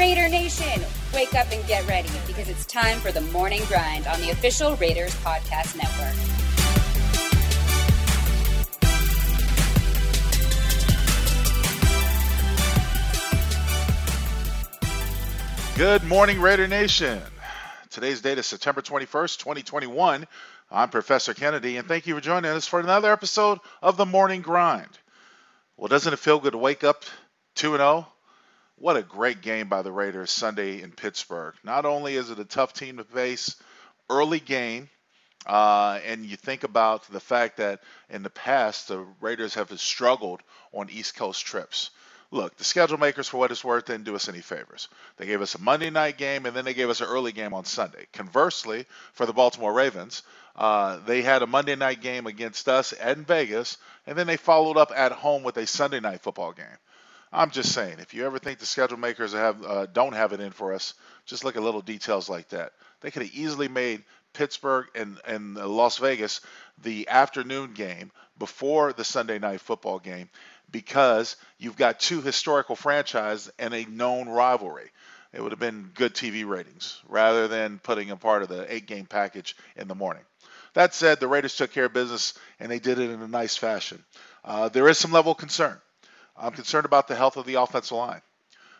Raider Nation, wake up and get ready because it's time for the morning grind on the official Raiders Podcast Network. Good morning, Raider Nation. Today's date is September 21st, 2021. I'm Professor Kennedy, and thank you for joining us for another episode of the Morning Grind. Well, doesn't it feel good to wake up 2 0? What a great game by the Raiders Sunday in Pittsburgh. Not only is it a tough team to face, early game, uh, and you think about the fact that in the past the Raiders have struggled on East Coast trips. Look, the schedule makers, for what it's worth, didn't do us any favors. They gave us a Monday night game and then they gave us an early game on Sunday. Conversely, for the Baltimore Ravens, uh, they had a Monday night game against us in Vegas, and then they followed up at home with a Sunday night football game. I'm just saying, if you ever think the schedule makers have uh, don't have it in for us, just look at little details like that. They could have easily made Pittsburgh and, and Las Vegas the afternoon game before the Sunday night football game because you've got two historical franchises and a known rivalry. It would have been good TV ratings rather than putting a part of the eight game package in the morning. That said, the Raiders took care of business and they did it in a nice fashion. Uh, there is some level of concern. I'm concerned about the health of the offensive line.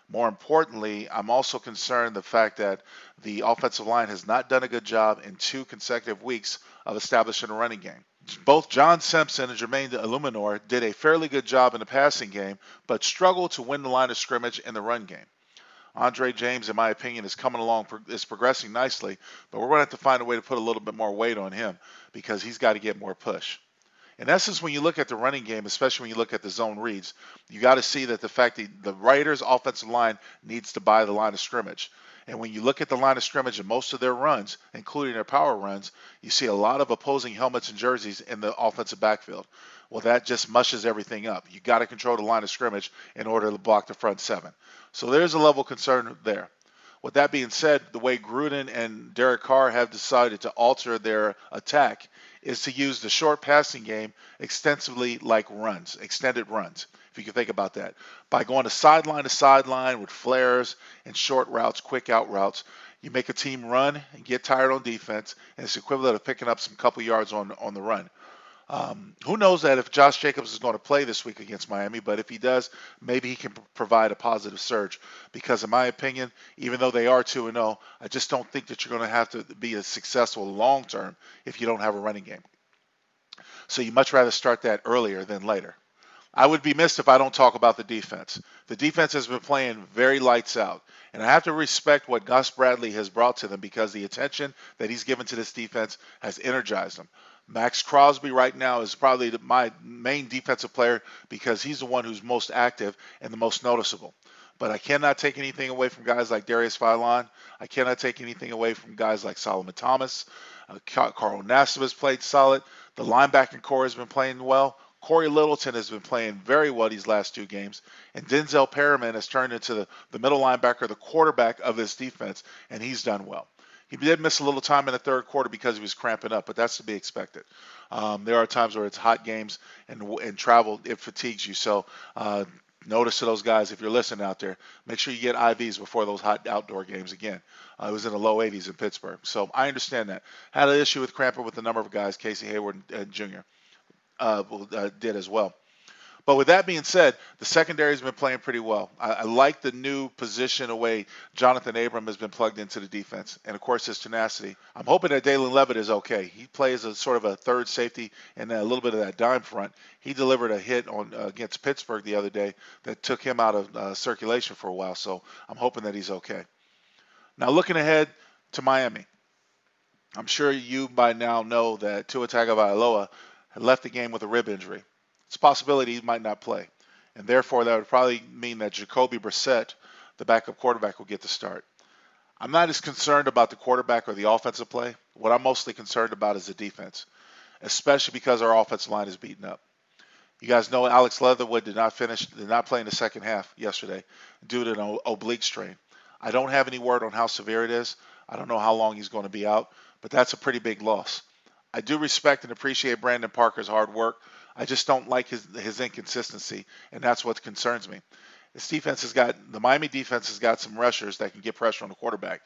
More importantly, I'm also concerned the fact that the offensive line has not done a good job in two consecutive weeks of establishing a running game. Both John Simpson and Jermaine Eluemunor did a fairly good job in the passing game, but struggled to win the line of scrimmage in the run game. Andre James, in my opinion, is coming along, is progressing nicely, but we're going to have to find a way to put a little bit more weight on him because he's got to get more push in essence, when you look at the running game, especially when you look at the zone reads, you got to see that the fact that the Raiders' offensive line needs to buy the line of scrimmage. And when you look at the line of scrimmage in most of their runs, including their power runs, you see a lot of opposing helmets and jerseys in the offensive backfield. Well, that just mushes everything up. You got to control the line of scrimmage in order to block the front seven. So there's a level of concern there. With that being said, the way Gruden and Derek Carr have decided to alter their attack is to use the short passing game extensively like runs, extended runs, if you can think about that. By going to sideline to sideline with flares and short routes, quick out routes, you make a team run and get tired on defense, and it's equivalent of picking up some couple yards on on the run. Um, who knows that if Josh Jacobs is going to play this week against Miami, but if he does, maybe he can provide a positive surge. Because in my opinion, even though they are 2 and 0, I just don't think that you're going to have to be as successful long term if you don't have a running game. So you much rather start that earlier than later. I would be missed if I don't talk about the defense. The defense has been playing very lights out. And I have to respect what Gus Bradley has brought to them because the attention that he's given to this defense has energized them. Maxx Crosby right now is probably my main defensive player because he's the one who's most active and the most noticeable. But I cannot take anything away from guys like Darius Philon. I cannot take anything away from guys like Solomon Thomas. Uh, Carl Nassib has played solid. The linebacking core has been playing well. Cory Littleton has been playing very well these last two games, and Denzel Perryman has turned into the, the middle linebacker, the quarterback of this defense, and he's done well. He did miss a little time in the third quarter because he was cramping up, but that's to be expected. Um, there are times where it's hot games and and travel it fatigues you. So uh, notice to those guys if you're listening out there, make sure you get IVs before those hot outdoor games again. Uh, it was in the low 80s in Pittsburgh, so I understand that. Had an issue with cramping with a number of guys, Casey Hayward uh, Jr. Uh, did as well. But with that being said, the secondary has been playing pretty well. I, I like the new position away Johnathan Abram has been plugged into the defense, and of course his tenacity. I'm hoping that Dallin Leavitt is okay. He plays a sort of a third safety and a little bit of that dime front. He delivered a hit on uh, against Pittsburgh the other day that took him out of uh, circulation for a while. So I'm hoping that he's okay. Now looking ahead to Miami. I'm sure you by now know that Tua Tagovailoa left the game with a rib injury it's a possibility he might not play. And therefore, that would probably mean that Jacoby Brissett, the backup quarterback, will get the start. I'm not as concerned about the quarterback or the offensive play. What I'm mostly concerned about is the defense, especially because our offensive line is beaten up. You guys know Alex Leatherwood did not finish, did not play in the second half yesterday due to an oblique strain. I don't have any word on how severe it is. I don't know how long he's going to be out, but that's a pretty big loss. I do respect and appreciate Brandon Parker's hard work I just don't like his his inconsistency, and that's what concerns me. This defense has got the Miami defense has got some rushers that can get pressure on the quarterback.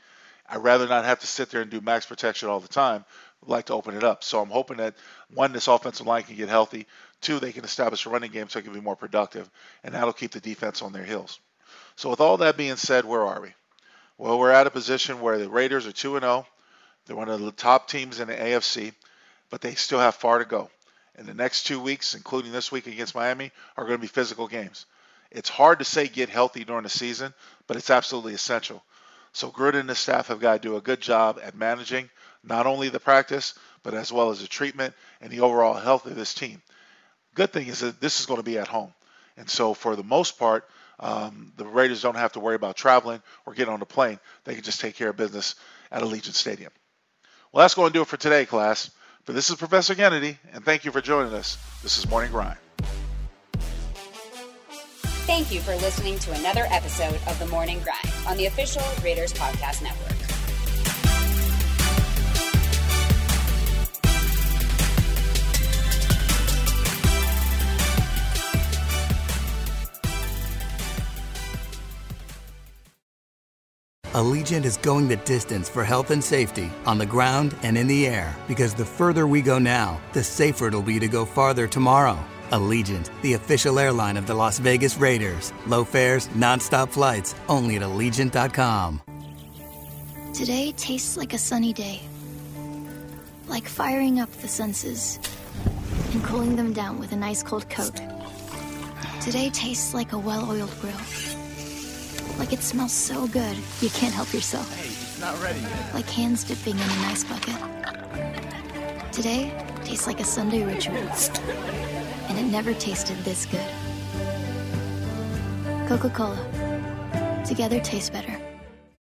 I'd rather not have to sit there and do max protection all the time. I'd like to open it up. So I'm hoping that one, this offensive line can get healthy. Two, they can establish a running game so it can be more productive, and that'll keep the defense on their heels. So with all that being said, where are we? Well, we're at a position where the Raiders are 2 and 0. They're one of the top teams in the AFC, but they still have far to go. And the next two weeks, including this week against Miami, are going to be physical games. It's hard to say get healthy during the season, but it's absolutely essential. So Gruden and the staff have got to do a good job at managing not only the practice, but as well as the treatment and the overall health of this team. Good thing is that this is going to be at home. And so for the most part, um, the Raiders don't have to worry about traveling or getting on a plane. They can just take care of business at Allegiant Stadium. Well, that's going to do it for today, class. But this is Professor Kennedy, and thank you for joining us. This is Morning Grind. Thank you for listening to another episode of The Morning Grind on the official Raiders Podcast Network. Allegiant is going the distance for health and safety on the ground and in the air because the further we go now, the safer it'll be to go farther tomorrow. Allegiant, the official airline of the Las Vegas Raiders. Low fares, nonstop flights, only at Allegiant.com. Today tastes like a sunny day. Like firing up the senses and cooling them down with an ice cold coat. Today tastes like a well oiled grill. Like it smells so good, you can't help yourself. Hey, it's not ready yet. Like hands dipping in an ice bucket. Today tastes like a Sunday ritual. And it never tasted this good. Coca Cola. Together tastes better.